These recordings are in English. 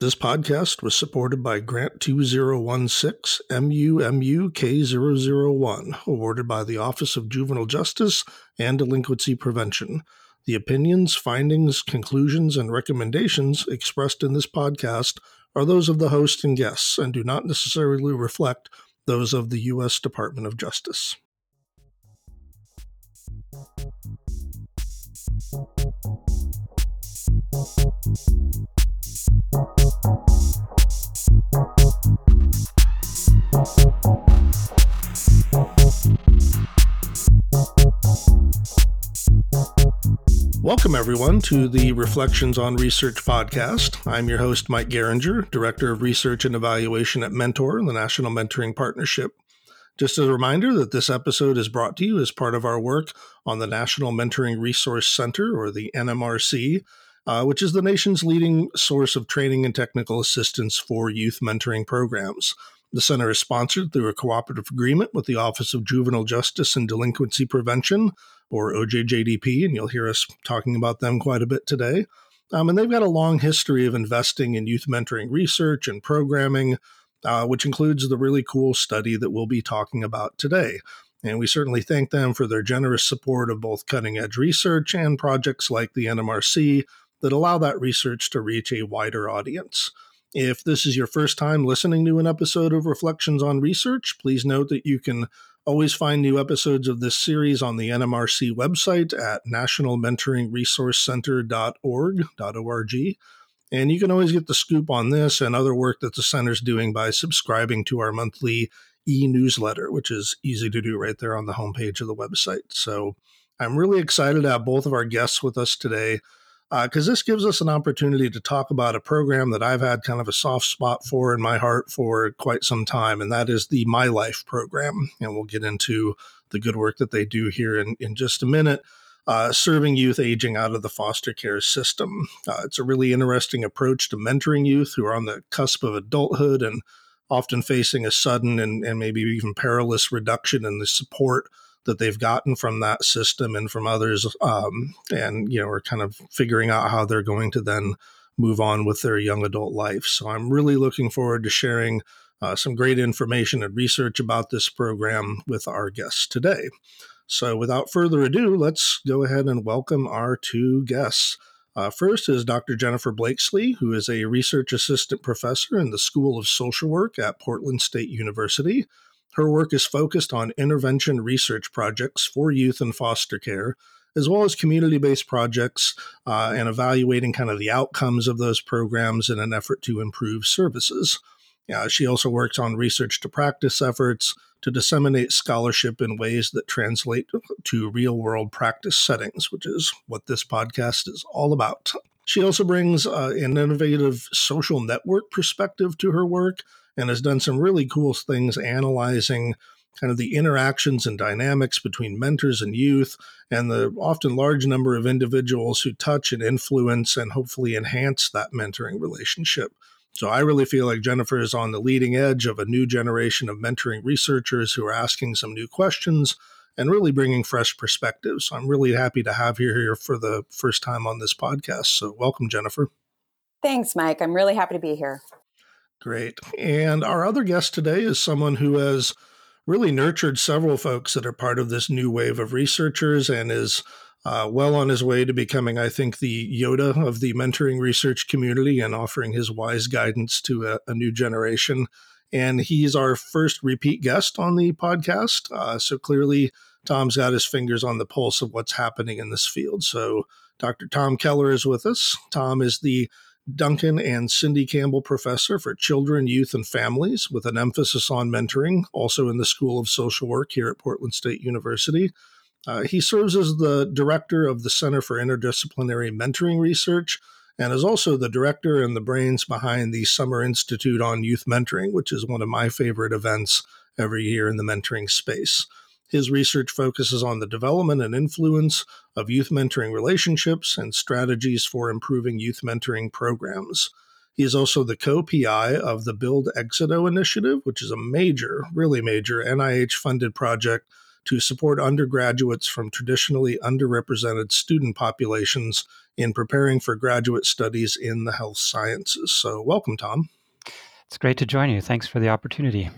This podcast was supported by Grant 2016 MUMUK001, awarded by the Office of Juvenile Justice and Delinquency Prevention. The opinions, findings, conclusions, and recommendations expressed in this podcast are those of the host and guests and do not necessarily reflect those of the U.S. Department of Justice. Welcome, everyone, to the Reflections on Research podcast. I'm your host, Mike Garringer, Director of Research and Evaluation at Mentor, the National Mentoring Partnership. Just as a reminder that this episode is brought to you as part of our work on the National Mentoring Resource Center, or the NMRC, uh, which is the nation's leading source of training and technical assistance for youth mentoring programs. The center is sponsored through a cooperative agreement with the Office of Juvenile Justice and Delinquency Prevention, or OJJDP, and you'll hear us talking about them quite a bit today. Um, and they've got a long history of investing in youth mentoring research and programming, uh, which includes the really cool study that we'll be talking about today. And we certainly thank them for their generous support of both cutting edge research and projects like the NMRC that allow that research to reach a wider audience. If this is your first time listening to an episode of Reflections on Research, please note that you can always find new episodes of this series on the NMRC website at nationalmentoringresourcecenter.org.org. And you can always get the scoop on this and other work that the center's doing by subscribing to our monthly e newsletter, which is easy to do right there on the homepage of the website. So I'm really excited to have both of our guests with us today because uh, this gives us an opportunity to talk about a program that I've had kind of a soft spot for in my heart for quite some time, and that is the My Life program. And we'll get into the good work that they do here in, in just a minute. Uh, serving youth aging out of the foster care system. Uh, it's a really interesting approach to mentoring youth who are on the cusp of adulthood and often facing a sudden and, and maybe even perilous reduction in the support that they've gotten from that system and from others, um, and you know, are kind of figuring out how they're going to then move on with their young adult life. So I'm really looking forward to sharing uh, some great information and research about this program with our guests today. So without further ado, let's go ahead and welcome our two guests. Uh, first is Dr. Jennifer Blakeslee, who is a research assistant professor in the School of Social Work at Portland State University. Her work is focused on intervention research projects for youth in foster care, as well as community based projects uh, and evaluating kind of the outcomes of those programs in an effort to improve services. Uh, she also works on research to practice efforts to disseminate scholarship in ways that translate to real world practice settings, which is what this podcast is all about. She also brings uh, an innovative social network perspective to her work and has done some really cool things analyzing kind of the interactions and dynamics between mentors and youth and the often large number of individuals who touch and influence and hopefully enhance that mentoring relationship. So I really feel like Jennifer is on the leading edge of a new generation of mentoring researchers who are asking some new questions and really bringing fresh perspectives. So I'm really happy to have you here for the first time on this podcast. So welcome, Jennifer. Thanks, Mike. I'm really happy to be here. Great. And our other guest today is someone who has really nurtured several folks that are part of this new wave of researchers and is uh, well on his way to becoming, I think, the Yoda of the mentoring research community and offering his wise guidance to a, a new generation. And he's our first repeat guest on the podcast. Uh, so clearly, Tom's got his fingers on the pulse of what's happening in this field. So, Dr. Tom Keller is with us. Tom is the Duncan and Cindy Campbell Professor for Children, Youth, and Families with an emphasis on mentoring, also in the School of Social Work here at Portland State University. Uh, he serves as the director of the Center for Interdisciplinary Mentoring Research and is also the director and the brains behind the Summer Institute on Youth Mentoring, which is one of my favorite events every year in the mentoring space. His research focuses on the development and influence of youth mentoring relationships and strategies for improving youth mentoring programs. He is also the co PI of the Build Exito initiative, which is a major, really major NIH funded project to support undergraduates from traditionally underrepresented student populations in preparing for graduate studies in the health sciences. So, welcome, Tom. It's great to join you. Thanks for the opportunity.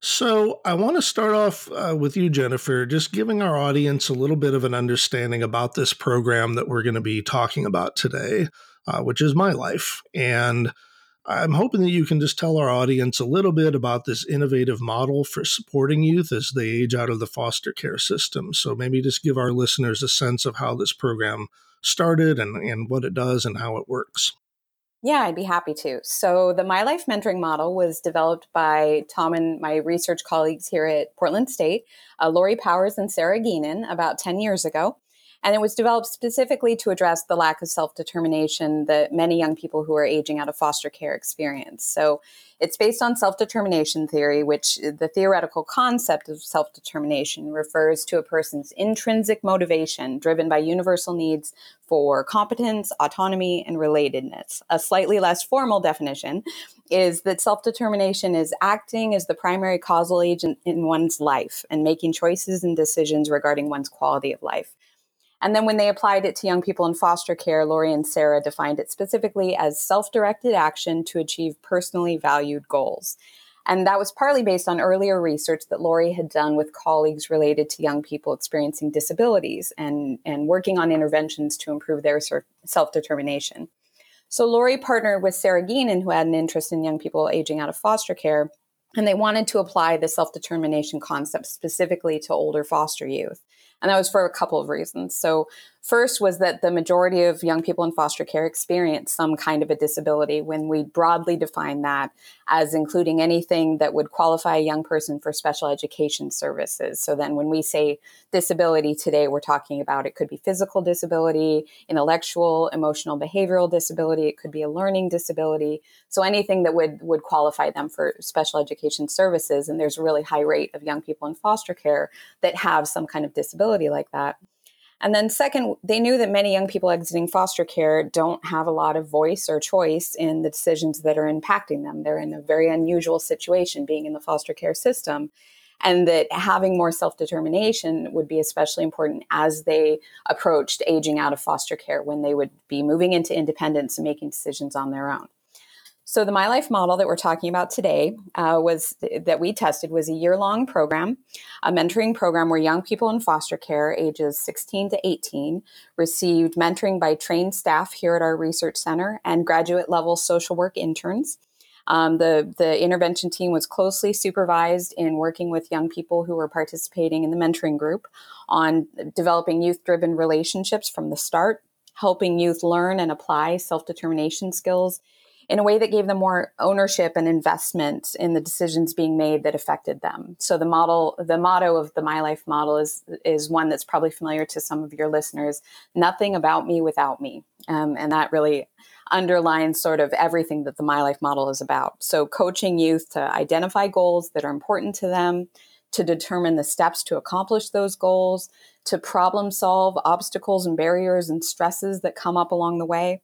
So, I want to start off uh, with you, Jennifer, just giving our audience a little bit of an understanding about this program that we're going to be talking about today, uh, which is My Life. And I'm hoping that you can just tell our audience a little bit about this innovative model for supporting youth as they age out of the foster care system. So, maybe just give our listeners a sense of how this program started and, and what it does and how it works. Yeah, I'd be happy to. So, the My Life mentoring model was developed by Tom and my research colleagues here at Portland State, uh, Lori Powers and Sarah Geenen, about 10 years ago. And it was developed specifically to address the lack of self determination that many young people who are aging out of foster care experience. So it's based on self determination theory, which uh, the theoretical concept of self determination refers to a person's intrinsic motivation driven by universal needs for competence, autonomy, and relatedness. A slightly less formal definition is that self determination is acting as the primary causal agent in one's life and making choices and decisions regarding one's quality of life. And then when they applied it to young people in foster care, Lori and Sarah defined it specifically as self directed action to achieve personally valued goals. And that was partly based on earlier research that Lori had done with colleagues related to young people experiencing disabilities and, and working on interventions to improve their self determination. So Lori partnered with Sarah Geenen, who had an interest in young people aging out of foster care, and they wanted to apply the self determination concept specifically to older foster youth. And that was for a couple of reasons. So, first was that the majority of young people in foster care experience some kind of a disability when we broadly define that as including anything that would qualify a young person for special education services. So, then when we say disability today, we're talking about it could be physical disability, intellectual, emotional, behavioral disability, it could be a learning disability. So, anything that would, would qualify them for special education services. And there's a really high rate of young people in foster care that have some kind of disability like that. And then, second, they knew that many young people exiting foster care don't have a lot of voice or choice in the decisions that are impacting them. They're in a very unusual situation being in the foster care system. And that having more self determination would be especially important as they approached aging out of foster care when they would be moving into independence and making decisions on their own. So the My Life model that we're talking about today uh, was that we tested was a year-long program, a mentoring program where young people in foster care, ages 16 to 18, received mentoring by trained staff here at our research center and graduate level social work interns. Um, the the intervention team was closely supervised in working with young people who were participating in the mentoring group on developing youth driven relationships from the start, helping youth learn and apply self determination skills in a way that gave them more ownership and investment in the decisions being made that affected them. So the model, the motto of the My Life model is is one that's probably familiar to some of your listeners. Nothing about me without me, um, and that really underlines sort of everything that the My Life model is about. So coaching youth to identify goals that are important to them. To determine the steps to accomplish those goals, to problem solve obstacles and barriers and stresses that come up along the way,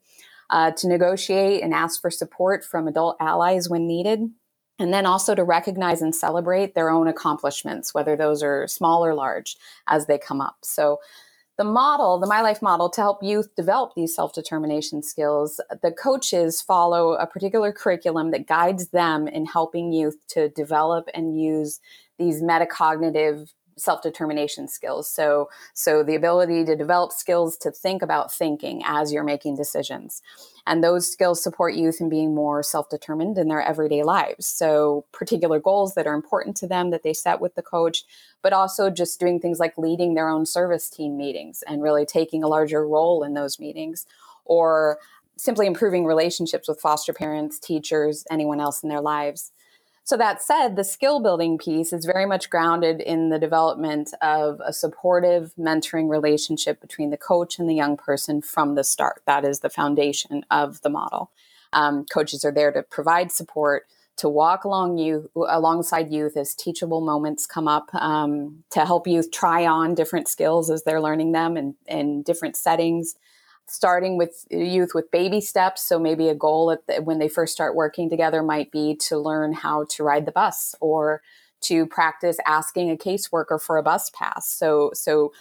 uh, to negotiate and ask for support from adult allies when needed, and then also to recognize and celebrate their own accomplishments, whether those are small or large, as they come up. So, the model, the My Life model, to help youth develop these self determination skills, the coaches follow a particular curriculum that guides them in helping youth to develop and use these metacognitive self-determination skills. So so the ability to develop skills to think about thinking as you're making decisions. And those skills support youth in being more self-determined in their everyday lives. So particular goals that are important to them that they set with the coach but also just doing things like leading their own service team meetings and really taking a larger role in those meetings or simply improving relationships with foster parents teachers anyone else in their lives so, that said, the skill building piece is very much grounded in the development of a supportive mentoring relationship between the coach and the young person from the start. That is the foundation of the model. Um, coaches are there to provide support, to walk along you alongside youth as teachable moments come up, um, to help youth try on different skills as they're learning them in, in different settings starting with youth with baby steps. So maybe a goal the, when they first start working together might be to learn how to ride the bus or to practice asking a caseworker for a bus pass. So, so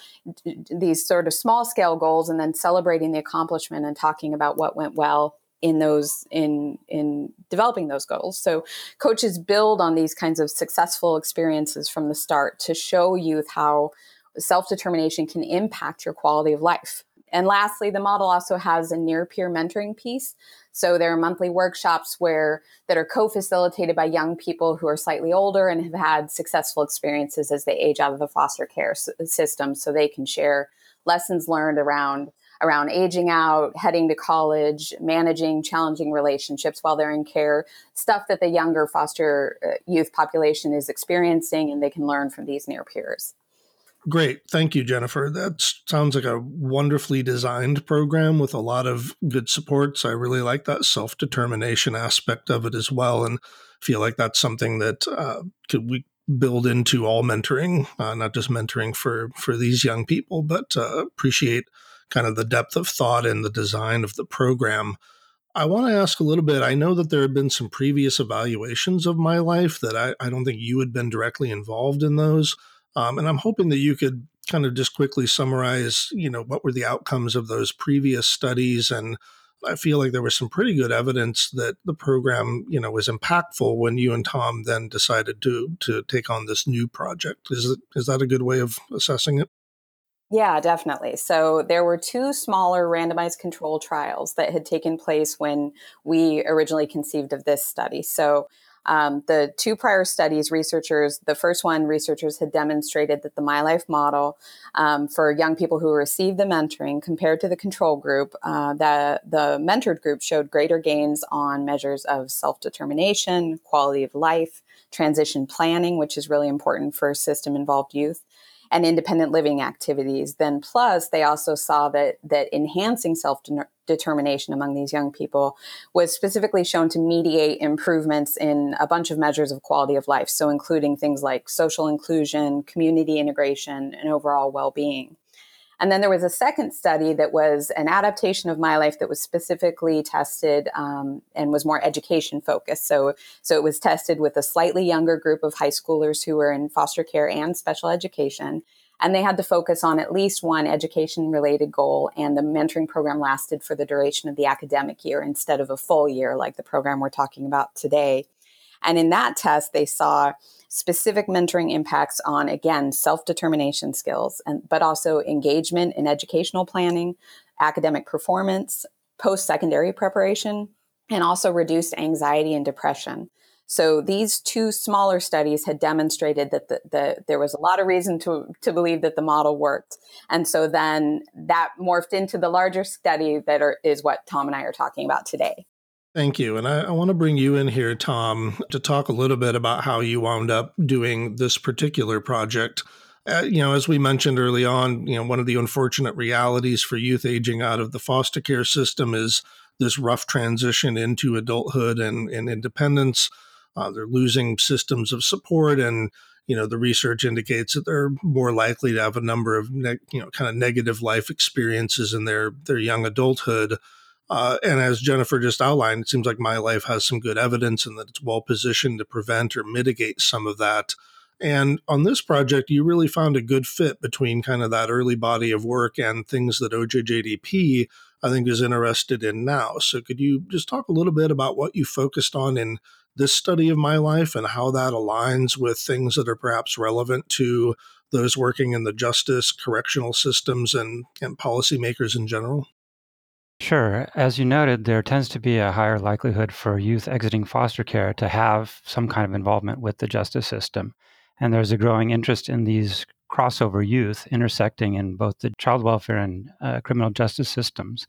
these sort of small scale goals, and then celebrating the accomplishment and talking about what went well in those in in developing those goals so coaches build on these kinds of successful experiences from the start to show youth how self-determination can impact your quality of life and lastly the model also has a near peer mentoring piece so there are monthly workshops where that are co-facilitated by young people who are slightly older and have had successful experiences as they age out of the foster care s- system so they can share lessons learned around around aging out, heading to college, managing challenging relationships while they're in care, stuff that the younger foster uh, youth population is experiencing and they can learn from these near peers. Great. Thank you, Jennifer. That sounds like a wonderfully designed program with a lot of good supports. I really like that self determination aspect of it as well. And feel like that's something that uh, could we build into all mentoring, uh, not just mentoring for, for these young people, but uh, appreciate kind of the depth of thought in the design of the program. I want to ask a little bit. I know that there have been some previous evaluations of my life that I, I don't think you had been directly involved in those. Um, and I'm hoping that you could kind of just quickly summarize, you know, what were the outcomes of those previous studies. And I feel like there was some pretty good evidence that the program, you know, was impactful when you and Tom then decided to to take on this new project. Is it is that a good way of assessing it? Yeah, definitely. So there were two smaller randomized control trials that had taken place when we originally conceived of this study. So um, the two prior studies, researchers, the first one, researchers had demonstrated that the My Life model um, for young people who received the mentoring compared to the control group, uh, the, the mentored group showed greater gains on measures of self determination, quality of life, transition planning, which is really important for system involved youth and independent living activities. Then plus they also saw that that enhancing self determination among these young people was specifically shown to mediate improvements in a bunch of measures of quality of life, so including things like social inclusion, community integration, and overall well-being. And then there was a second study that was an adaptation of my life that was specifically tested um, and was more education focused. So, so it was tested with a slightly younger group of high schoolers who were in foster care and special education. And they had to focus on at least one education related goal. And the mentoring program lasted for the duration of the academic year instead of a full year, like the program we're talking about today. And in that test, they saw specific mentoring impacts on again self-determination skills and but also engagement in educational planning academic performance post-secondary preparation and also reduced anxiety and depression so these two smaller studies had demonstrated that the, the, there was a lot of reason to, to believe that the model worked. And so then that morphed into the larger study that are, is what Tom and I are talking about today. Thank you. And I, I, want to bring you in here, Tom, to talk a little bit about how you wound up doing this particular project. Uh, you know, as we mentioned early on, you know, one of the unfortunate realities for youth aging out of the foster care system is this rough transition into adulthood and, and independence. Uh, they're losing systems of support, and you know, the research indicates that they're more likely to have a number of ne- you know kind of negative life experiences in their their young adulthood. Uh, and as Jennifer just outlined, it seems like my life has some good evidence and that it's well positioned to prevent or mitigate some of that. And on this project, you really found a good fit between kind of that early body of work and things that OJJDP, I think, is interested in now. So, could you just talk a little bit about what you focused on in this study of my life and how that aligns with things that are perhaps relevant to those working in the justice, correctional systems, and, and policymakers in general? Sure. As you noted, there tends to be a higher likelihood for youth exiting foster care to have some kind of involvement with the justice system. And there's a growing interest in these crossover youth intersecting in both the child welfare and uh, criminal justice systems.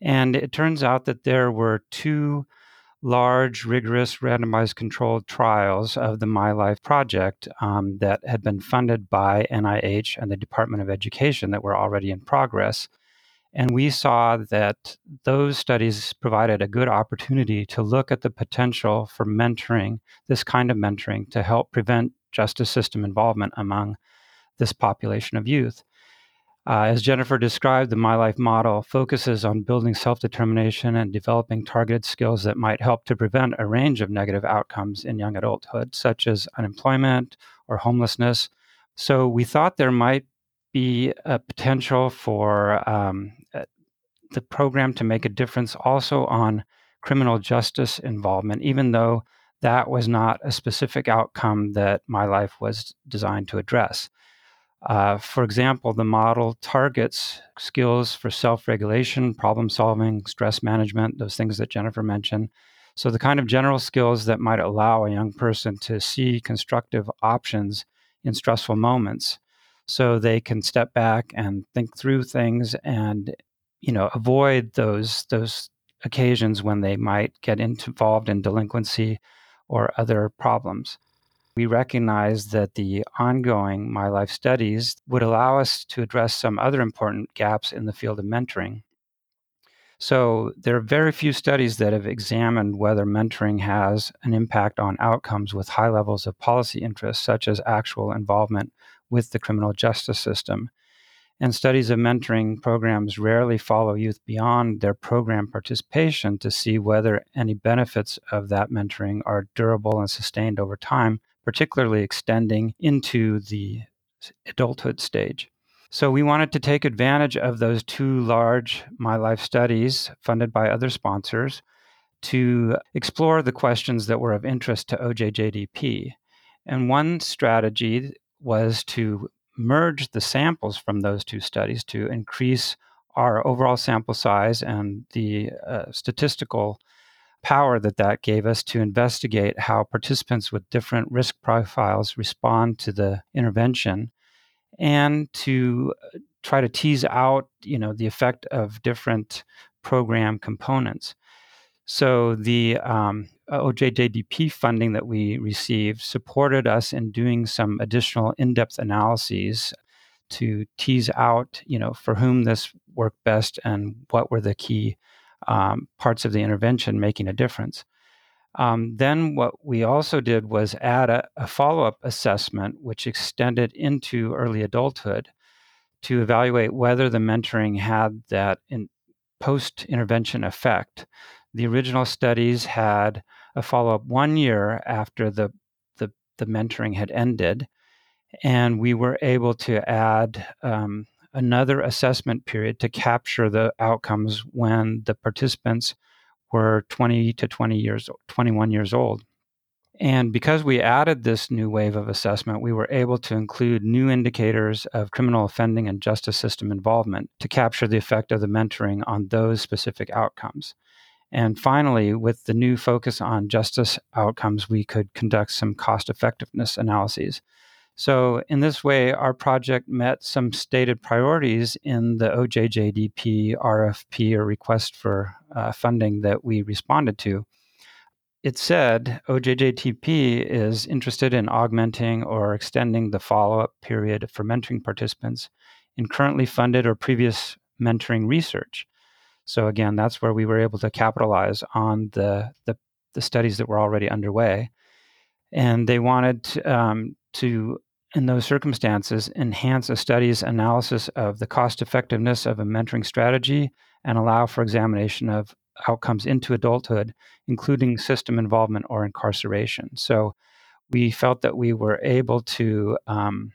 And it turns out that there were two large, rigorous, randomized controlled trials of the My Life project um, that had been funded by NIH and the Department of Education that were already in progress. And we saw that those studies provided a good opportunity to look at the potential for mentoring, this kind of mentoring, to help prevent justice system involvement among this population of youth. Uh, as Jennifer described, the My Life model focuses on building self determination and developing targeted skills that might help to prevent a range of negative outcomes in young adulthood, such as unemployment or homelessness. So we thought there might be a potential for um, uh, the program to make a difference also on criminal justice involvement, even though that was not a specific outcome that My Life was designed to address. Uh, for example, the model targets skills for self regulation, problem solving, stress management, those things that Jennifer mentioned. So, the kind of general skills that might allow a young person to see constructive options in stressful moments so they can step back and think through things and you know avoid those those occasions when they might get involved in delinquency or other problems we recognize that the ongoing My Life studies would allow us to address some other important gaps in the field of mentoring. So, there are very few studies that have examined whether mentoring has an impact on outcomes with high levels of policy interest, such as actual involvement with the criminal justice system. And studies of mentoring programs rarely follow youth beyond their program participation to see whether any benefits of that mentoring are durable and sustained over time particularly extending into the adulthood stage. So we wanted to take advantage of those two large My Life studies funded by other sponsors to explore the questions that were of interest to OJJDP. And one strategy was to merge the samples from those two studies to increase our overall sample size and the uh, statistical power that that gave us to investigate how participants with different risk profiles respond to the intervention and to uh, try to tease out you know the effect of different program components. So the um, OJJDP funding that we received supported us in doing some additional in-depth analyses to tease out, you know, for whom this worked best and what were the key um, parts of the intervention making a difference. Um, then, what we also did was add a, a follow up assessment, which extended into early adulthood to evaluate whether the mentoring had that in post intervention effect. The original studies had a follow up one year after the, the, the, mentoring had ended, and we were able to add um, another assessment period to capture the outcomes when the participants were 20 to 20 years 21 years old. And because we added this new wave of assessment we were able to include new indicators of criminal offending and justice system involvement to capture the effect of the mentoring on those specific outcomes and finally, with the new focus on justice outcomes, we could conduct some cost effectiveness analyses. So, in this way, our project met some stated priorities in the OJJDP RFP or request for uh, funding that we responded to. It said OJJDP is interested in augmenting or extending the follow up period for mentoring participants in currently funded or previous mentoring research. So, again, that's where we were able to capitalize on the, the, the studies that were already underway. And they wanted um, to in those circumstances, enhance a study's analysis of the cost effectiveness of a mentoring strategy and allow for examination of outcomes into adulthood, including system involvement or incarceration. So we felt that we were able to um,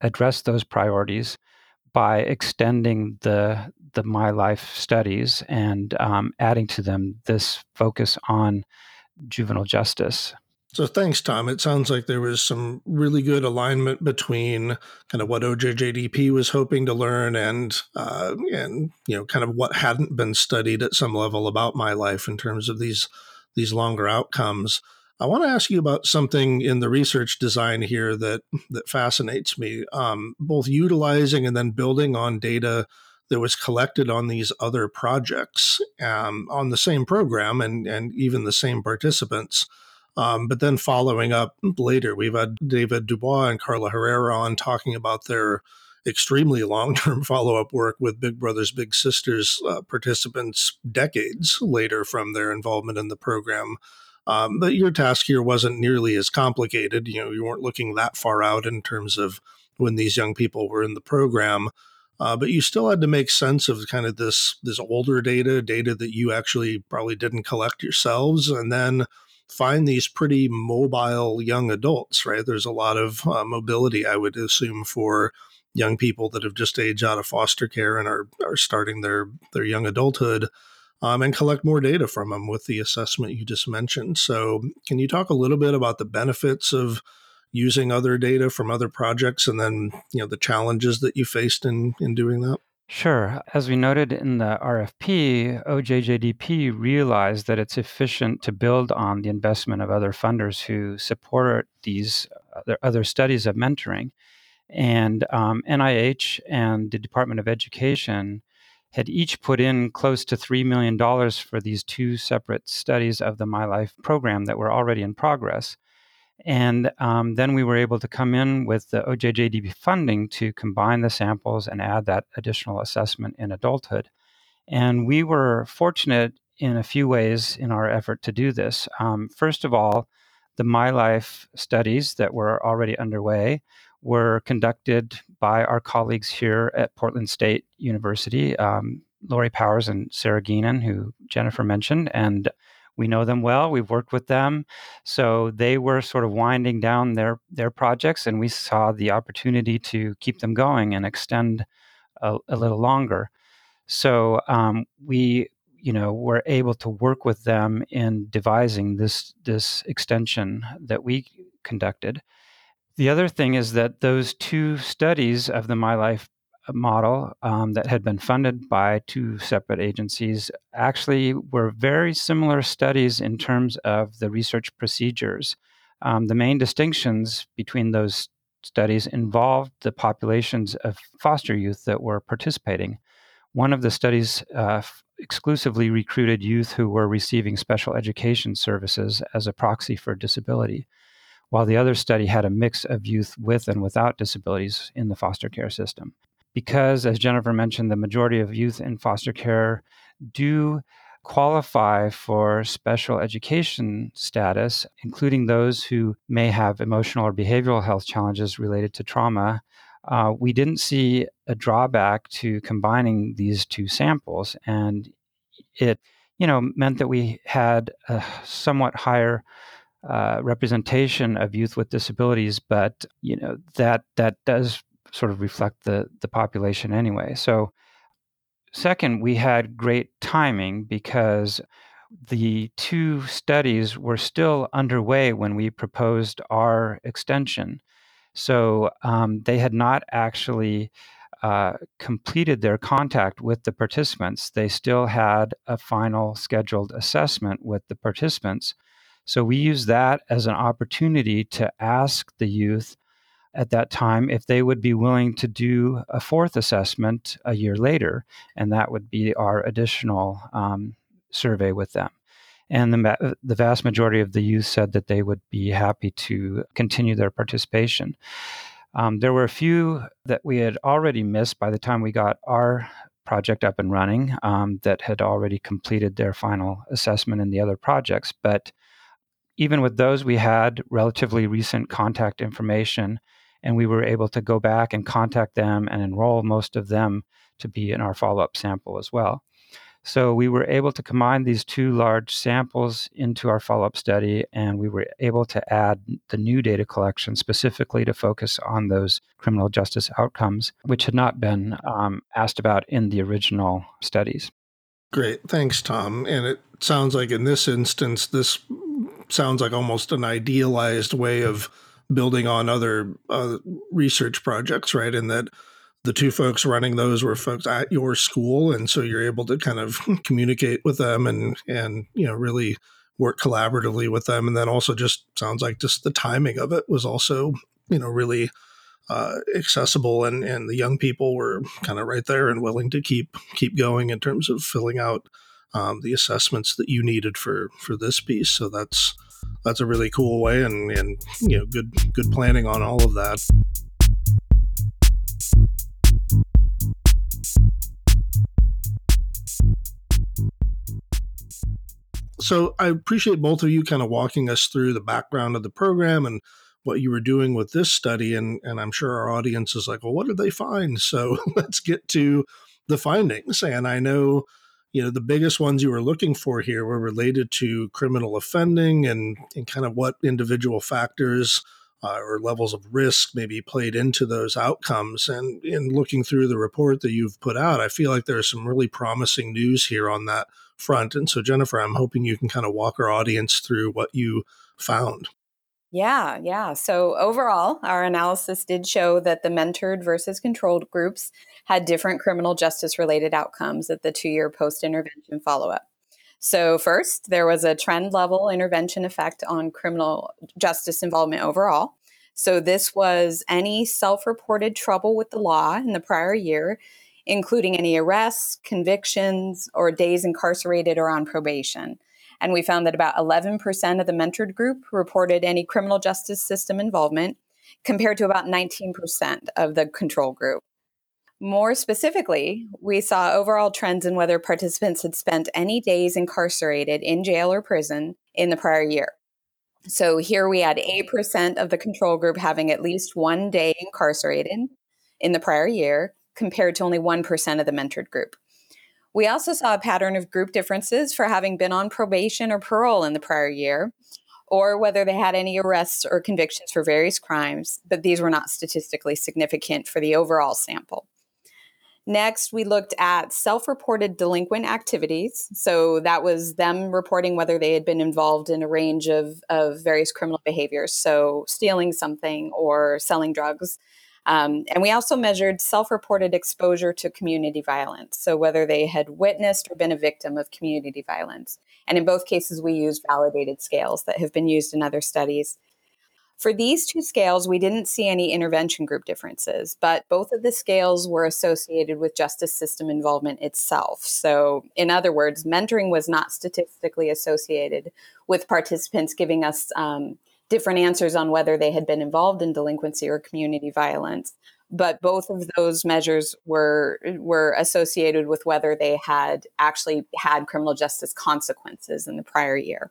address those priorities by extending the the My Life studies and um, adding to them this focus on juvenile justice. So thanks, Tom. It sounds like there was some really good alignment between kind of what OJJDP was hoping to learn and uh, and you know kind of what hadn't been studied at some level about my life in terms of these these longer outcomes. I want to ask you about something in the research design here that that fascinates me. Um, both utilizing and then building on data that was collected on these other projects um, on the same program and and even the same participants. Um, but then following up later, we've had David DuBois and Carla Herrera on talking about their extremely long term follow up work with Big Brothers Big Sisters uh, participants decades later from their involvement in the program. Um, but your task here wasn't nearly as complicated. You know, you weren't looking that far out in terms of when these young people were in the program. Uh, but you still had to make sense of kind of this this older data, data that you actually probably didn't collect yourselves, and then find these pretty mobile young adults. Right? There's a lot of uh, mobility, I would assume, for young people that have just aged out of foster care and are are starting their their young adulthood. Um, and collect more data from them with the assessment you just mentioned. So, can you talk a little bit about the benefits of using other data from other projects and then you know the challenges that you faced in in doing that Sure. As we noted in the RFP, OJJDP realized that it's efficient to build on the investment of other funders who support these other, studies of mentoring. And um, NIH and the Department of Education had each put in close to $3 million for these two separate studies of the My Life program that were already in progress. And um, then we were able to come in with the OJJDP funding to combine the samples and add that additional assessment in adulthood. And we were fortunate in a few ways in our effort to do this. Um, first of all, the My Life studies that were already underway were conducted by our colleagues here at Portland State University, um, Lori Powers and Sarah Geenen, who Jennifer mentioned, and we know them well. We've worked with them, so they were sort of winding down their their projects, and we saw the opportunity to keep them going and extend a, a little longer. So um, we, you know, were able to work with them in devising this this extension that we conducted. The other thing is that those two studies of the My Life model um, that had been funded by two separate agencies actually were very similar studies in terms of the research procedures. Um, the main distinctions between those studies involved the populations of foster youth that were participating. One of the studies uh, exclusively recruited youth who were receiving special education services as a proxy for disability, while the other study had a mix of youth with and without disabilities in the foster care system because, as Jennifer mentioned, the majority of youth in foster care do qualify for special education status, including those who may have emotional or behavioral health challenges related to trauma. Uh, we didn't see a drawback to combining these two samples, and it, you know, meant that we had a somewhat higher uh, representation of youth with disabilities. But you know that that does sort of reflect the the population anyway. So second, we had great timing because the two studies were still underway when we proposed our extension. So um, they had not actually uh, completed their contact with the participants. They still had a final scheduled assessment with the participants. So we use that as an opportunity to ask the youth at that time if they would be willing to do a fourth assessment a year later, and that would be our additional um, survey with them. And the, the vast majority of the youth said that they would be happy to continue their participation. Um, there were a few that we had already missed by the time we got our project up and running um, that had already completed their final assessment in the other projects. But even with those, we had relatively recent contact information and we were able to go back and contact them and enroll most of them to be in our follow up sample as well. So we were able to combine these two large samples into our follow up study, and we were able to add the new data collection specifically to focus on those criminal justice outcomes, which had not been um, asked about in the original studies. Great. Thanks, Tom. And it sounds like in this instance, this sounds like almost an idealized way of building on other uh, research projects, right? And that the two folks running those were folks at your school, and so you're able to kind of communicate with them and and you know really work collaboratively with them. And then also just sounds like just the timing of it was also you know really uh, accessible, and and the young people were kind of right there and willing to keep keep going in terms of filling out um, the assessments that you needed for for this piece. So that's that's a really cool way and, and you know good good planning on all of that so i appreciate both of you kind of walking us through the background of the program and what you were doing with this study. And, and I'm sure our audience is like, well, what did they find? So let's get to the findings. And I know, you know, the biggest ones you were looking for here were related to criminal offending and, and kind of what individual factors uh, or levels of risk maybe played into those outcomes. And in looking through the report that you've put out, I feel like there's some really promising news here on that front. And so, Jennifer, I'm hoping you can kind of walk our audience through what you found. Yeah, yeah. So overall, our analysis did show that the mentored versus controlled groups had different criminal justice related outcomes at the two year post intervention follow up. So, first, there was a trend level intervention effect on criminal justice involvement overall. So, this was any self reported trouble with the law in the prior year, including any arrests, convictions, or days incarcerated or on probation. And we found that about 11% of the mentored group reported any criminal justice system involvement, compared to about 19% of the control group. More specifically, we saw overall trends in whether participants had spent any days incarcerated in jail or prison in the prior year. So here we had 8% of the control group having at least one day incarcerated in the prior year, compared to only 1% of the mentored group. We also saw a pattern of group differences for having been on probation or parole in the prior year, or whether they had any arrests or convictions for various crimes, but these were not statistically significant for the overall sample. Next, we looked at self reported delinquent activities. So that was them reporting whether they had been involved in a range of, of various criminal behaviors. So stealing something or selling drugs. Um, and we also measured self reported exposure to community violence. So, whether they had witnessed or been a victim of community violence. And in both cases, we used validated scales that have been used in other studies. For these two scales, we didn't see any intervention group differences, but both of the scales were associated with justice system involvement itself. So, in other words, mentoring was not statistically associated with participants giving us um, different answers on whether they had been involved in delinquency or community violence but both of those measures were were associated with whether they had actually had criminal justice consequences in the prior year.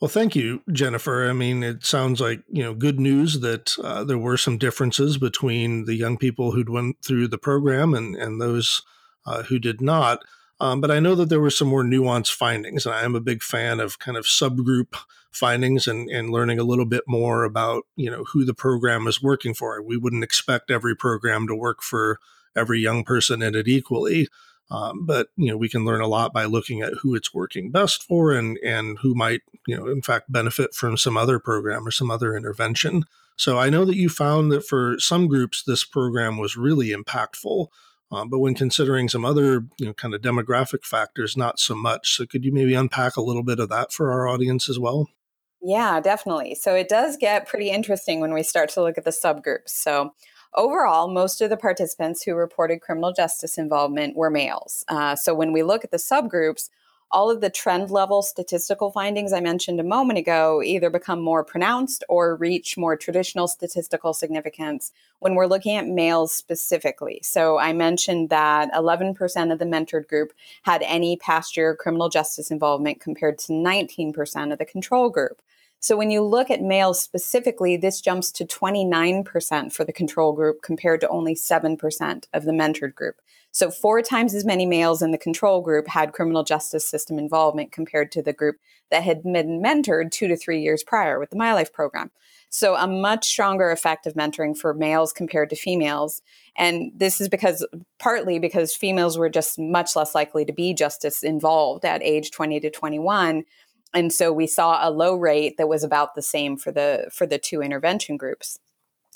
Well, thank you, Jennifer. I mean, it sounds like you know good news that uh, there were some differences between the young people who'd went through the program and and those uh, who did not. Um, but I know that there were some more nuanced findings, and I am a big fan of kind of subgroup findings and, and learning a little bit more about you know who the program is working for. We wouldn't expect every program to work for every young person in it equally, um, but you know we can learn a lot by looking at who it's working best for and and who might you know in fact benefit from some other program or some other intervention. So I know that you found that for some groups this program was really impactful. Um, but when considering some other, you know, kind of demographic factors, not so much. So could you maybe unpack a little bit of that for our audience as well? Yeah, definitely. So it does get pretty interesting when we start to look at the subgroups. So overall, most of the participants who reported criminal justice involvement were males. Uh, so when we look at the subgroups, all of the trend level statistical findings I mentioned a moment ago either become more pronounced or reach more traditional statistical significance when we're looking at males specifically. So I mentioned that 11% of the mentored group had any past year criminal justice involvement compared to 19% of the control group. So when you look at males specifically, this jumps to 29% for the control group compared to only 7% of the mentored group. So, four times as many males in the control group had criminal justice system involvement compared to the group that had been mentored two to three years prior with the My Life program. So, a much stronger effect of mentoring for males compared to females. And this is because partly because females were just much less likely to be justice involved at age 20 to 21 and so we saw a low rate that was about the same for the for the two intervention groups.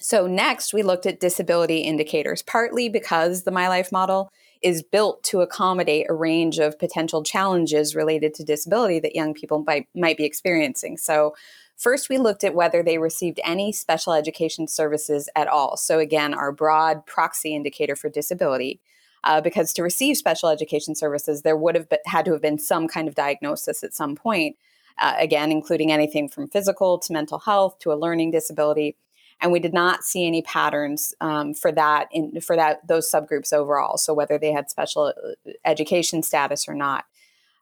So next we looked at disability indicators partly because the my life model is built to accommodate a range of potential challenges related to disability that young people might, might be experiencing. So First, we looked at whether they received any special education services at all. So, again, our broad proxy indicator for disability uh, because to receive special education services, there would have been, had to have been some kind of diagnosis at some point, uh, again, including anything from physical to mental health to a learning disability. And we did not see any patterns um, for that in, for that those subgroups overall. So whether they had special uh, education status or not.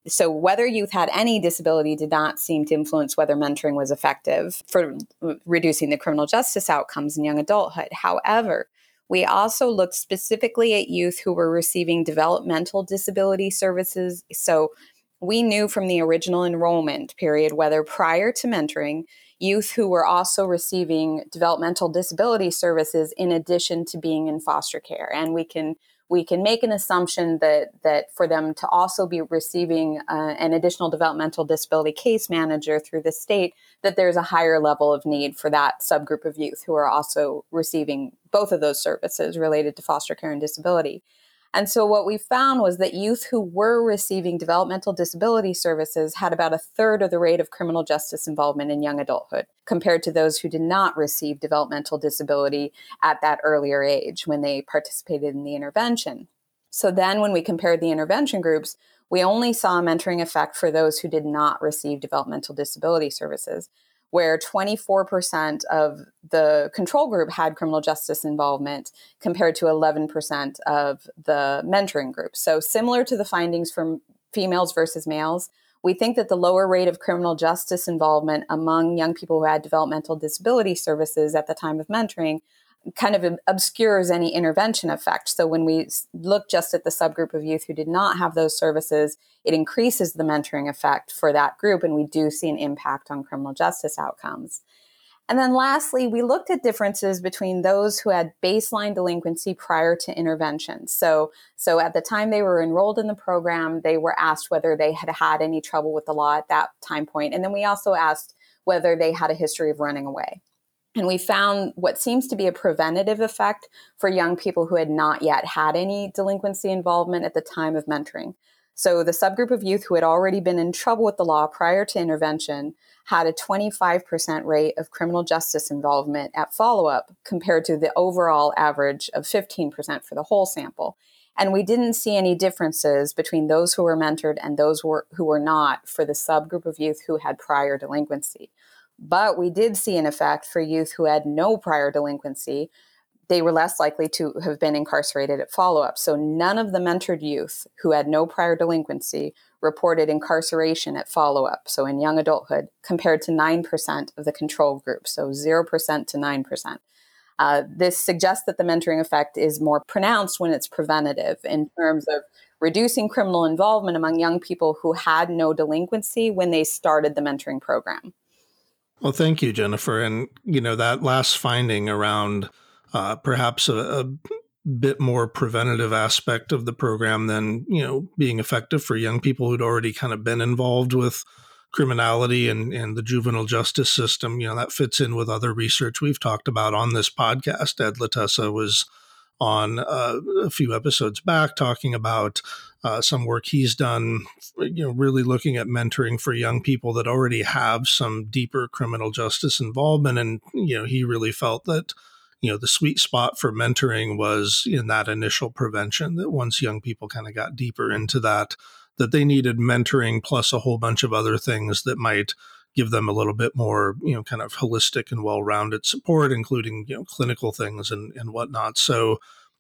so whether youth had any disability did not seem to influence whether mentoring was effective for reducing the criminal justice outcomes in young adulthood. However, we also looked specifically at youth who were receiving developmental disability services. So we knew from the original enrollment period whether prior to mentoring, youth who were also receiving developmental disability services in addition to being in foster care. And we can we can make an assumption that that for them to also be receiving uh, an additional developmental disability case manager through the state that there's a higher level of need for that subgroup of youth who are also receiving both of those services related to foster care and disability and so, what we found was that youth who were receiving developmental disability services had about a third of the rate of criminal justice involvement in young adulthood compared to those who did not receive developmental disability at that earlier age when they participated in the intervention. So, then when we compared the intervention groups, we only saw a mentoring effect for those who did not receive developmental disability services where 24% of the control group had criminal justice involvement compared to 11% of the mentoring group. So, similar to the findings from females versus males, we think that the lower rate of criminal justice involvement among young people who had developmental disability services at the time of mentoring kind of obscures any intervention effect. So when we look just at the subgroup of youth who did not have those services, it increases the mentoring effect for that group, and we do see an impact on criminal justice outcomes. And then lastly, we looked at differences between those who had baseline delinquency prior to intervention. So, so at the time they were enrolled in the program, they were asked whether they had had any trouble with the law at that time point. And then we also asked whether they had a history of running away. And we found what seems to be a preventative effect for young people who had not yet had any delinquency involvement at the time of mentoring. So, the subgroup of youth who had already been in trouble with the law prior to intervention had a 25% rate of criminal justice involvement at follow up compared to the overall average of 15% for the whole sample. And we didn't see any differences between those who were mentored and those who were, who were not for the subgroup of youth who had prior delinquency. But we did see an effect for youth who had no prior delinquency. They were less likely to have been incarcerated at follow up. So none of the mentored youth who had no prior delinquency reported incarceration at follow up, so in young adulthood, compared to 9% of the control group, so 0% to 9%. Uh, this suggests that the mentoring effect is more pronounced when it's preventative in terms of reducing criminal involvement among young people who had no delinquency when they started the mentoring program. Well, thank you, Jennifer. And, you know, that last finding around uh, perhaps a, a, bit more preventative aspect of the program than, you know, being effective for young people who'd already kind of been involved with criminality and, and the juvenile justice system. You know, that fits in with other research we've talked about on this podcast. Ed Latessa was on uh, a few episodes back talking about uh, some work he's done, you know, really looking at mentoring for young people that already have some deeper criminal justice involvement. And, you know, he really felt that, you know, the sweet spot for mentoring was in that initial prevention, that once young people kind of got deeper into that, that they needed mentoring plus a whole bunch of other things that might give them a little bit more, you know, kind of holistic and well-rounded support, including, you know, clinical things and, and whatnot. So,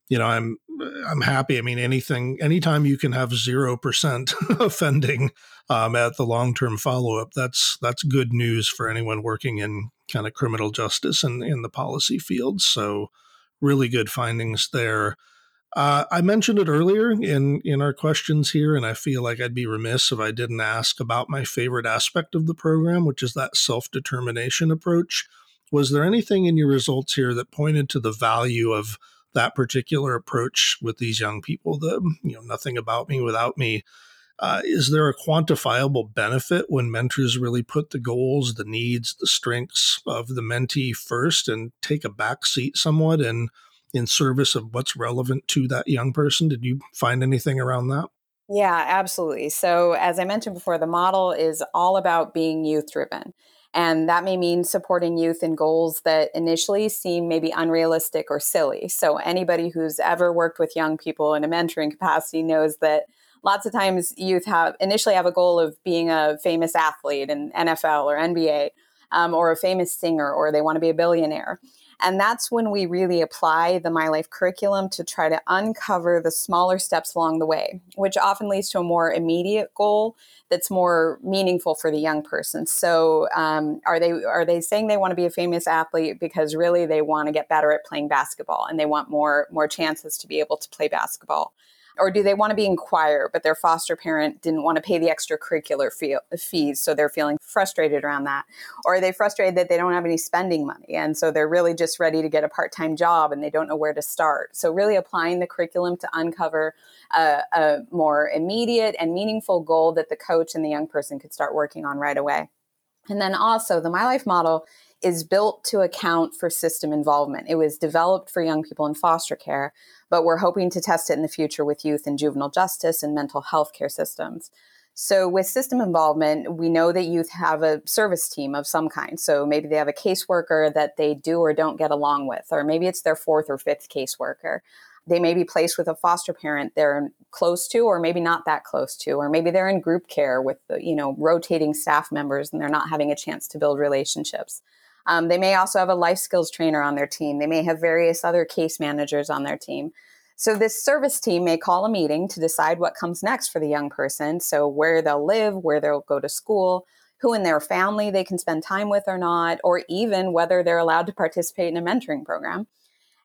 you know, I'm I'm happy. I mean, anything, anytime you can have zero percent offending um, at the long term follow up, that's that's good news for anyone working in kind of criminal justice and in the policy field. So, really good findings there. Uh, I mentioned it earlier in in our questions here, and I feel like I'd be remiss if I didn't ask about my favorite aspect of the program, which is that self determination approach. Was there anything in your results here that pointed to the value of that particular approach with these young people, the you know nothing about me without me. Uh, is there a quantifiable benefit when mentors really put the goals, the needs, the strengths of the mentee first and take a back seat somewhat in in service of what's relevant to that young person? Did you find anything around that? Yeah, absolutely. So, as I mentioned before, the model is all about being youth driven. And that may mean supporting youth in goals that initially seem maybe unrealistic or silly. So, anybody who's ever worked with young people in a mentoring capacity knows that lots of times youth have initially have a goal of being a famous athlete in NFL or NBA, um, or a famous singer, or they want to be a billionaire. And that's when we really apply the My Life curriculum to try to uncover the smaller steps along the way, which often leads to a more immediate goal that's more meaningful for the young person. So, um, are they are they saying they want to be a famous athlete because really they want to get better at playing basketball and they want more more chances to be able to play basketball? Or do they want to be in choir but their foster parent didn't want to pay the extracurricular fee- fees so they're feeling frustrated around that? Or are they frustrated that they don't have any spending money and so they're really just ready to get a part-time job and they don't know where to start? So really applying the curriculum to uncover a, a more immediate and meaningful goal that the coach and the young person could start working on right away. And then also the my life model is built to account for system involvement. It was developed for young people in foster care, but we're hoping to test it in the future with youth in juvenile justice and mental health care systems. So, with system involvement, we know that youth have a service team of some kind. So, maybe they have a caseworker that they do or don't get along with, or maybe it's their fourth or fifth caseworker. They may be placed with a foster parent they're close to, or maybe not that close to, or maybe they're in group care with you know rotating staff members and they're not having a chance to build relationships. Um, they may also have a life skills trainer on their team. They may have various other case managers on their team. So, this service team may call a meeting to decide what comes next for the young person. So, where they'll live, where they'll go to school, who in their family they can spend time with or not, or even whether they're allowed to participate in a mentoring program.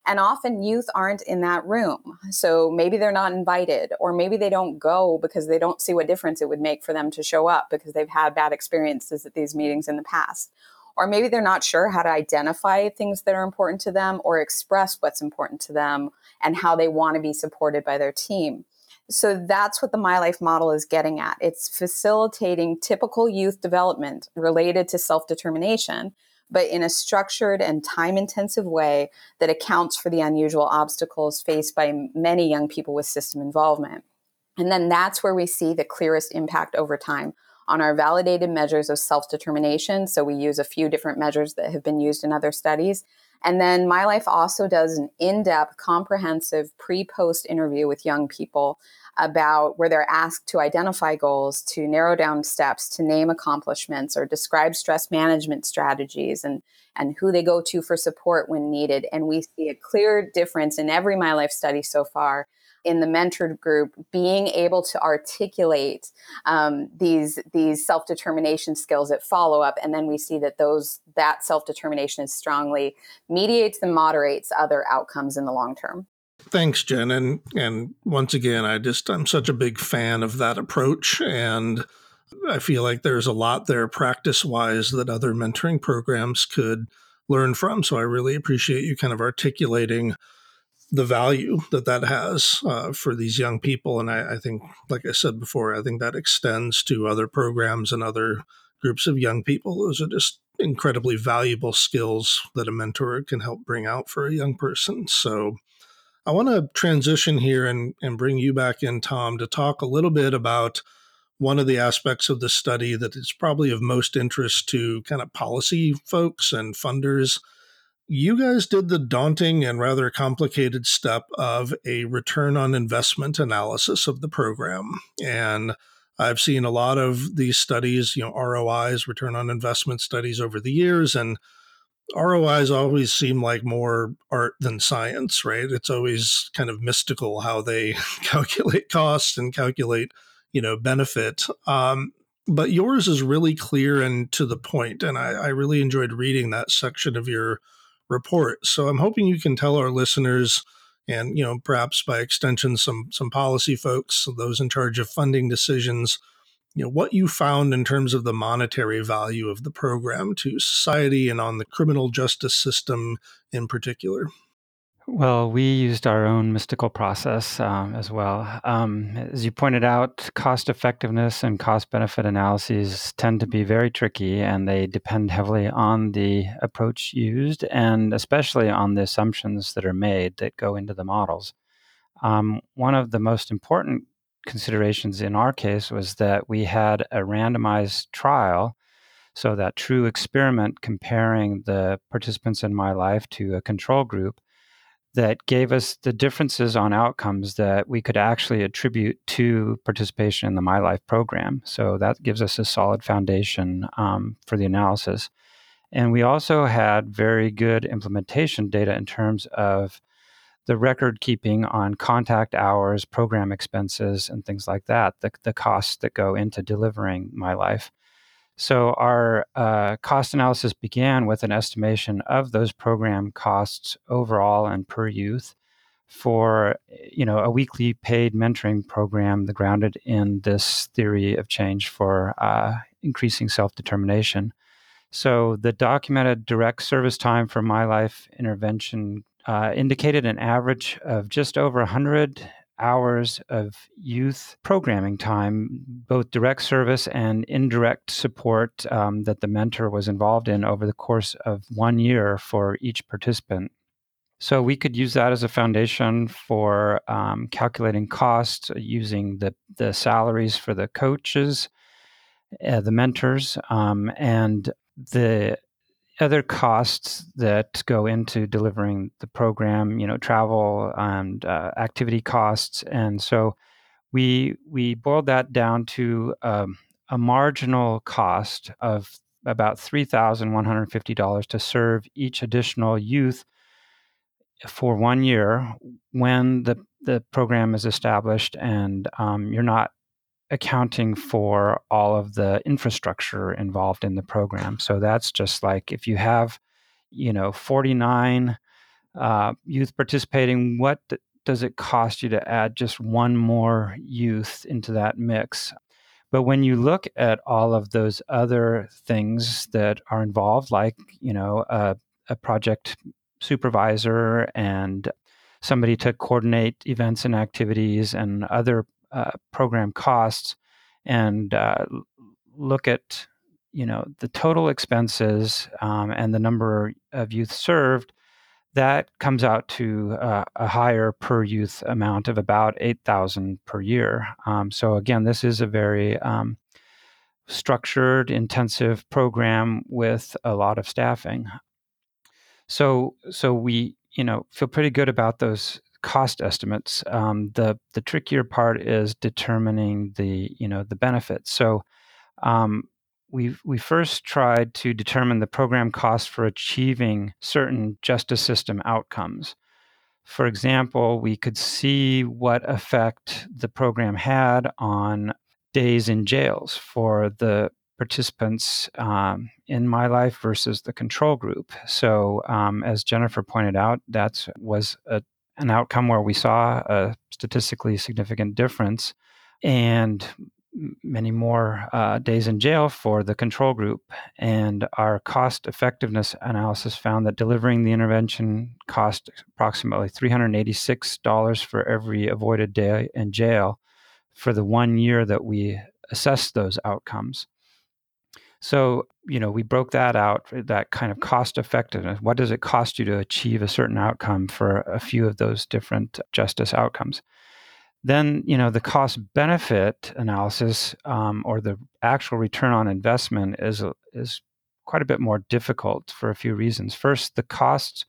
And often youth aren't in that room. So maybe they're not invited, or maybe they don't go because they don't see what difference it would make for them to show up because they've had bad experiences at these meetings in the past or maybe they're not sure how to identify things that are important to them or express what's important to them and how they want to be supported by their team. So that's what the My Life model is getting at. It's facilitating typical youth development related to self determination, but in a structured and time intensive way that accounts for the unusual obstacles faced by many young people with system involvement. And then that's where we see the clearest impact over time on our validated measures of self determination. So we use a few different measures that have been used in other studies. And then My Life also does an in depth, comprehensive pre post interview with young people about where they're asked to identify goals, to narrow down steps, to name accomplishments, or describe stress management strategies and, and who they go to for support when needed. And we see a clear difference in every My Life study so far in the mentored group being able to articulate um, these these self determination skills at follow up, and then we see that those that self determination is strongly mediates and moderates other outcomes in the long term. Thanks, Jen, and and once again, I just I'm such a big fan of that approach, and I feel like there's a lot there practice wise that other mentoring programs could learn from. So I really appreciate you kind of articulating the value that that has uh, for these young people. And I, I, think, like I said before, I think that extends to other programs and other groups of young people. Those are just incredibly valuable skills that a mentor can help bring out for a young person. So I want to transition here and, and bring you back in, Tom, to talk a little bit about one of the aspects of the study that is probably of most interest to kind of policy folks and funders you guys did the daunting and rather complicated step of a return on investment analysis of the program. And I've seen a lot of these studies, you know, ROIs, return on investment studies over the years. And ROIs always seem like more art than science, right? It's always kind of mystical how they calculate costs and calculate, you know, benefit. Um, but yours is really clear and to the point, and I, I really enjoyed reading that section of your report. So I'm hoping you can tell our listeners and you know perhaps by extension some some policy folks those in charge of funding decisions you know what you found in terms of the monetary value of the program to society and on the criminal justice system in particular well, we used our own mystical process um, as well. Um, as you pointed out, cost effectiveness and cost benefit analyses tend to be very tricky and they depend heavily on the approach used and especially on the assumptions that are made that go into the models. Um, one of the most important considerations in our case was that we had a randomized trial. So, that true experiment comparing the participants in my life to a control group that gave us the differences on outcomes that we could actually attribute to participation in the My Life program. So that gives us a solid foundation um, for the analysis. And we also had very good implementation data in terms of the record keeping on contact hours, program expenses, and things like that, the, the costs that go into delivering My Life. So our uh, cost analysis began with an estimation of those program costs overall and per youth for you know a weekly paid mentoring program grounded in this theory of change for uh, increasing self-determination. So the documented direct service time for My Life intervention uh, indicated an average of just over 100 hours of youth programming time, both direct service and indirect support um, that the mentor was involved in over the course of one year for each participant. So we could use that as a foundation for um, calculating costs using the, the salaries for the coaches, uh, the mentors, um, and the other costs that go into delivering the program, you know, travel and uh, activity costs, and so we we boiled that down to um, a marginal cost of about three thousand one hundred fifty dollars to serve each additional youth for one year when the the program is established and um, you're not accounting for all of the infrastructure involved in the program. So that's just like if you have, you know, 49 uh, youth participating, what does it cost you to add just one more youth into that mix? But when you look at all of those other things that are involved, like, you know, a, a project supervisor and somebody to coordinate events and activities and other uh, program costs and uh, look at you know the total expenses um, and the number of youth served that comes out to uh, a higher per youth amount of about 8000 per year. Um, so again this is a very um, structured intensive program with a lot of staffing. So so we you know feel pretty good about those cost estimates. Um, the the trickier part is determining the you know the benefits. So um, we we first tried to determine the program cost for achieving certain justice system outcomes. For example, we could see what effect the program had on days in jails for the participants um, in my life versus the control group. So, um, as Jennifer pointed out, that was a an outcome where we saw a statistically significant difference and many more uh, days in jail for the control group. And our cost effectiveness analysis found that delivering the intervention cost approximately $386 for every avoided day in jail for the one year that we assessed those outcomes. So, you know, we broke that out, that kind of cost effectiveness. What does it cost you to achieve a certain outcome for a few of those different justice outcomes? Then, you know, the cost benefit analysis um, or the actual return on investment is, is quite a bit more difficult for a few reasons. First, the costs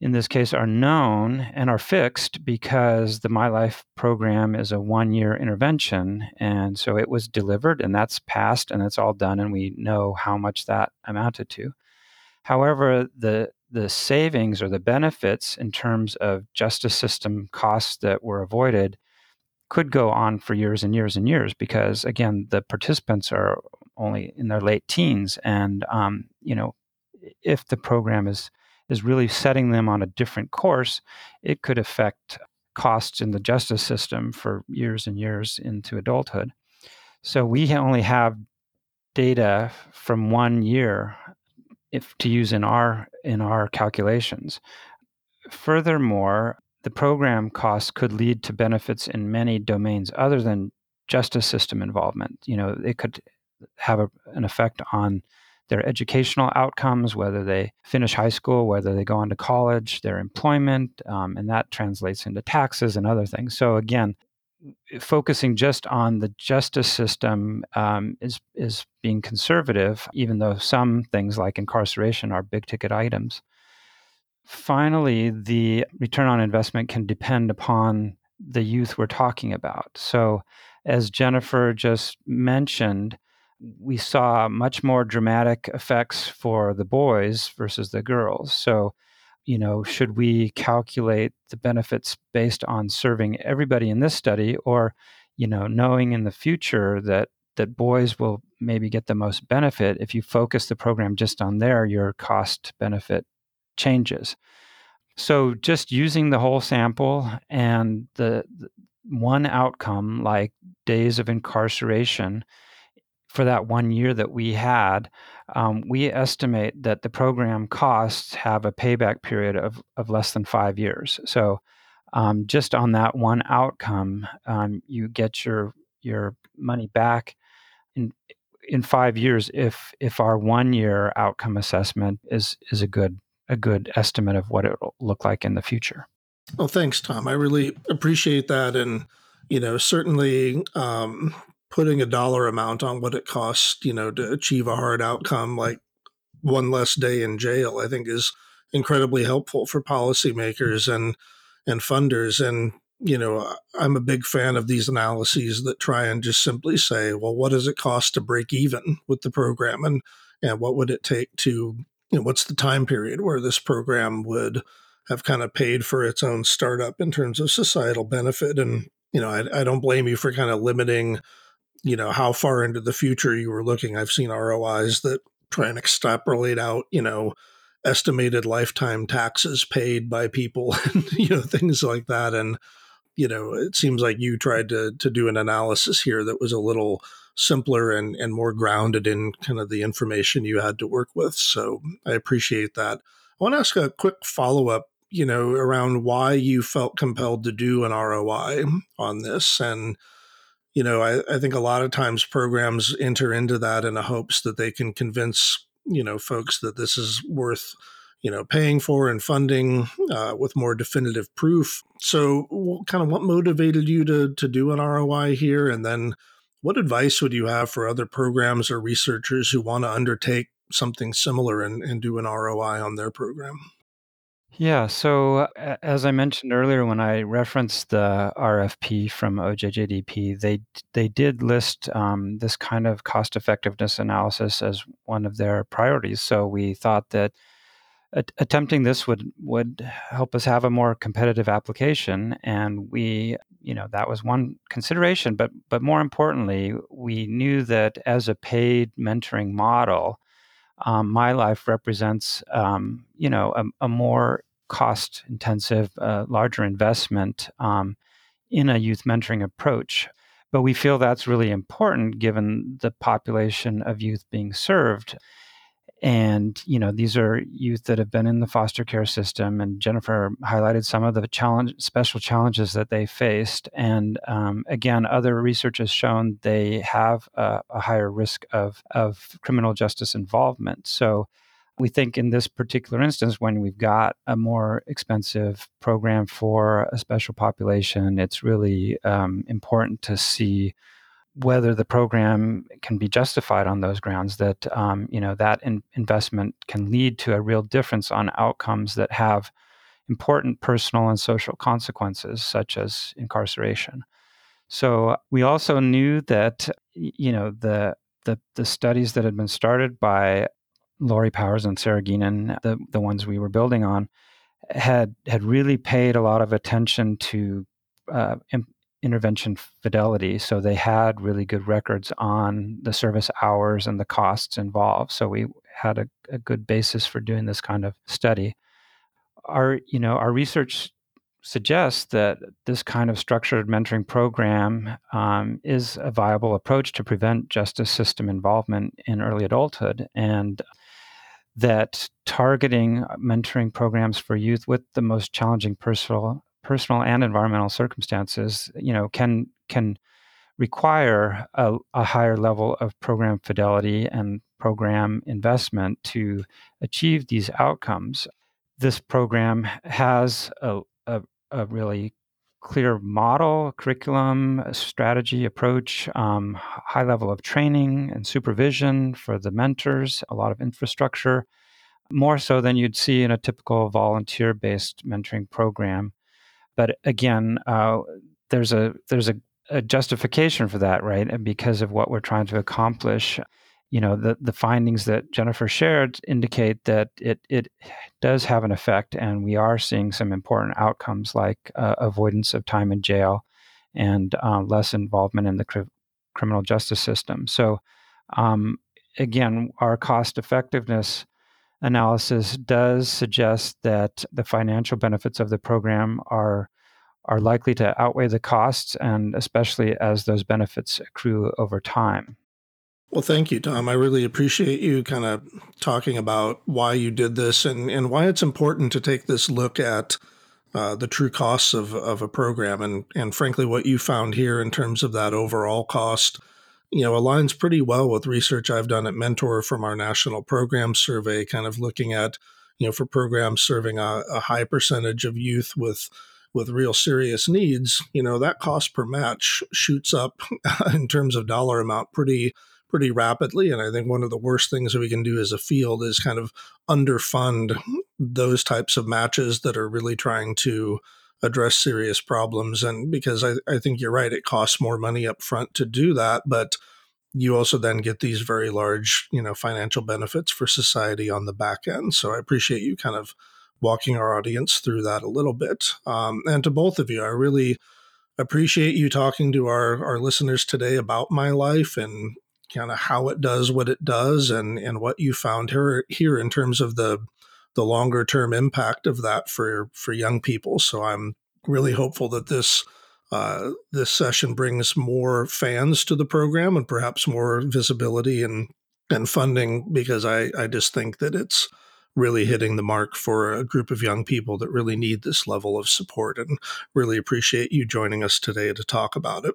in this case are known and are fixed because the My Life program is a one year intervention. And so it was delivered and that's passed and it's all done and we know how much that amounted to. However, the the savings or the benefits in terms of justice system costs that were avoided could go on for years and years and years because again the participants are only in their late teens and um, you know if the program is is really setting them on a different course, it could affect costs in the justice system for years and years into adulthood. So we only have data from one year if to use in our in our calculations. Furthermore, the program costs could lead to benefits in many domains other than justice system involvement. You know, it could have a, an effect on their educational outcomes, whether they finish high school, whether they go on to college, their employment, um, and that translates into taxes and other things. So again, focusing just on the justice system um, is is being conservative, even though some things like incarceration are big ticket items. Finally, the return on investment can depend upon the youth we're talking about. So, as Jennifer just mentioned, we saw much more dramatic effects for the boys versus the girls. So, you know, should we calculate the benefits based on serving everybody in this study or, you know, knowing in the future that that boys will maybe get the most benefit if you focus the program just on there, your cost benefit changes. So just using the whole sample and the, the one outcome like days of incarceration for that one year that we had, um, we estimate that the program costs have a payback period of, of less than five years. So, um, just on that one outcome, um, you get your your money back in in five years if if our one year outcome assessment is is a good a good estimate of what it will look like in the future. Well, thanks, Tom. I really appreciate that, and you know, certainly um, putting a dollar amount on what it costs, you know, to mm-hmm. achieve a hard outcome like one less day in jail, I think is incredibly helpful for policymakers mm-hmm. and and funders. And you know, I'm a big fan of these analyses that try and just simply say, well, what does it cost to break even with the program, and and what would it take to, you know, what's the time period where this program would have kind of paid for its own startup in terms of societal benefit? And you know I, I don't blame you for kind of limiting you know how far into the future you were looking. I've seen rois that try and extrapolate out you know estimated lifetime taxes paid by people and you know things like that. And you know it seems like you tried to to do an analysis here that was a little simpler and and more grounded in kind of the information you had to work with. So i appreciate that. I want to ask a quick follow-up you know around why you felt compelled to do an roi on this and you know, I, I think a lot of times programs enter into that in the hopes that they can convince, you know, folks that this is worth, you know, paying for and funding uh, with more definitive proof. So, kind of what motivated you to to do an ROI here, and then what advice would you have for other programs or researchers who want to undertake something similar and, and do an ROI on their program? Yeah. So, as I mentioned earlier, when I referenced the RFP from OJJDP, they they did list um, this kind of cost effectiveness analysis as one of their priorities. So we thought that attempting this would would help us have a more competitive application, and we, you know, that was one consideration. But but more importantly, we knew that as a paid mentoring model. Um, my life represents, um, you know, a, a, more cost intensive, uh, larger investment um, in a youth mentoring approach. But we feel that's really important given the population of youth being served. And, you know, these are youth that have been in the foster care system. And Jennifer highlighted some of the challenge, special challenges that they faced. And um, again, other research has shown they have a, a higher risk of, of criminal justice involvement. So, we think in this particular instance, when we've got a more expensive program for a special population, it's really um, important to see whether the program can be justified on those grounds that um, you know that in- investment can lead to a real difference on outcomes that have important personal and social consequences such as incarceration. So we also knew that you know the the, the studies that had been started by Laurie Powers and Sarah Geenen, the, the ones we were building on, had had really paid a lot of attention to uh, in, intervention fidelity. So they had really good records on the service hours and the costs involved. So we had a, a good basis for doing this kind of study. Our you know our research suggests that this kind of structured mentoring program um, is a viable approach to prevent justice system involvement in early adulthood and that targeting uh, mentoring programs for youth with the most challenging personal personal and environmental circumstances you know can can require a, a, higher level of program fidelity and program investment to achieve these outcomes. This program has a, a, a really clear model curriculum strategy approach um, high level of training and supervision for the mentors a lot of infrastructure more so than you'd see in a typical volunteer based mentoring program. But again, uh, there's a there's a a justification for that, right? And because of what we're trying to accomplish, you know, the, the findings that Jennifer shared indicate that it, it does have an effect, and we are seeing some important outcomes like uh, avoidance of time in jail and uh, less involvement in the cr- criminal justice system. So, um, again, our cost effectiveness analysis does suggest that the financial benefits of the program are are likely to outweigh the costs, and especially as those benefits accrue over time. Well, thank you, Tom. I really appreciate you kind of talking about why you did this and, and why it's important to take this look at uh, the true costs of, of a program. And, and frankly, what you found here in terms of that overall cost, you know, aligns pretty well with research I've done at Mentor from our national program survey, kind of looking at, you know, for programs serving a, a high percentage of youth with with real serious needs, you know, that cost per match shoots up in terms of dollar amount pretty pretty rapidly. And I think one of the worst things that we can do as a field is kind of underfund those types of matches that are really trying to address serious problems. And because I, I think you're right, it costs more money up front to do that, but you also then get these very large, you know, financial benefits for society on the back end. So I appreciate you kind of walking our audience through that a little bit. Um, and to both of you, I really appreciate you talking to our, our listeners today about my life and kind of how it does what it does and, and what you found here, here in terms of the, the longer term impact of that for, for young people. So I'm really hopeful that this uh, this session brings more fans to the program and perhaps more visibility and and funding because I, I just think that it's really hitting the mark for a group of young people that really need this level of support and really appreciate you joining us today to talk about it.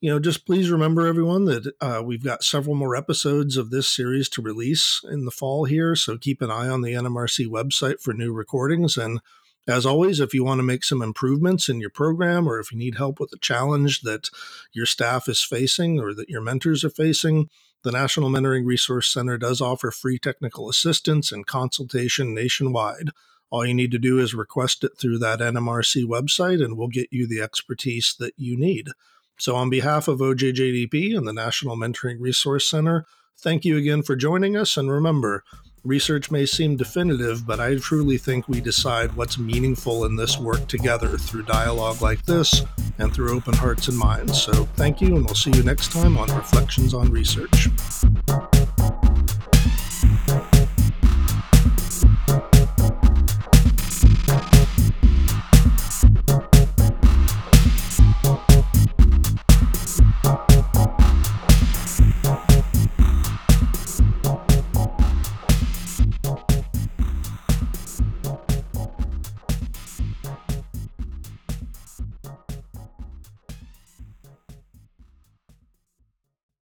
You know, just please remember, everyone, that uh, we've got several more episodes of this series to release in the fall here. So keep an eye on the NMRC website for new recordings. And as always, if you want to make some improvements in your program or if you need help with a challenge that your staff is facing or that your mentors are facing, the National Mentoring Resource Center does offer free technical assistance and consultation nationwide. All you need to do is request it through that NMRC website, and we'll get you the expertise that you need. So, on behalf of OJJDP and the National Mentoring Resource Center, thank you again for joining us. And remember, research may seem definitive, but I truly think we decide what's meaningful in this work together through dialogue like this and through open hearts and minds. So thank you, and we'll see you next time on Reflections on Research.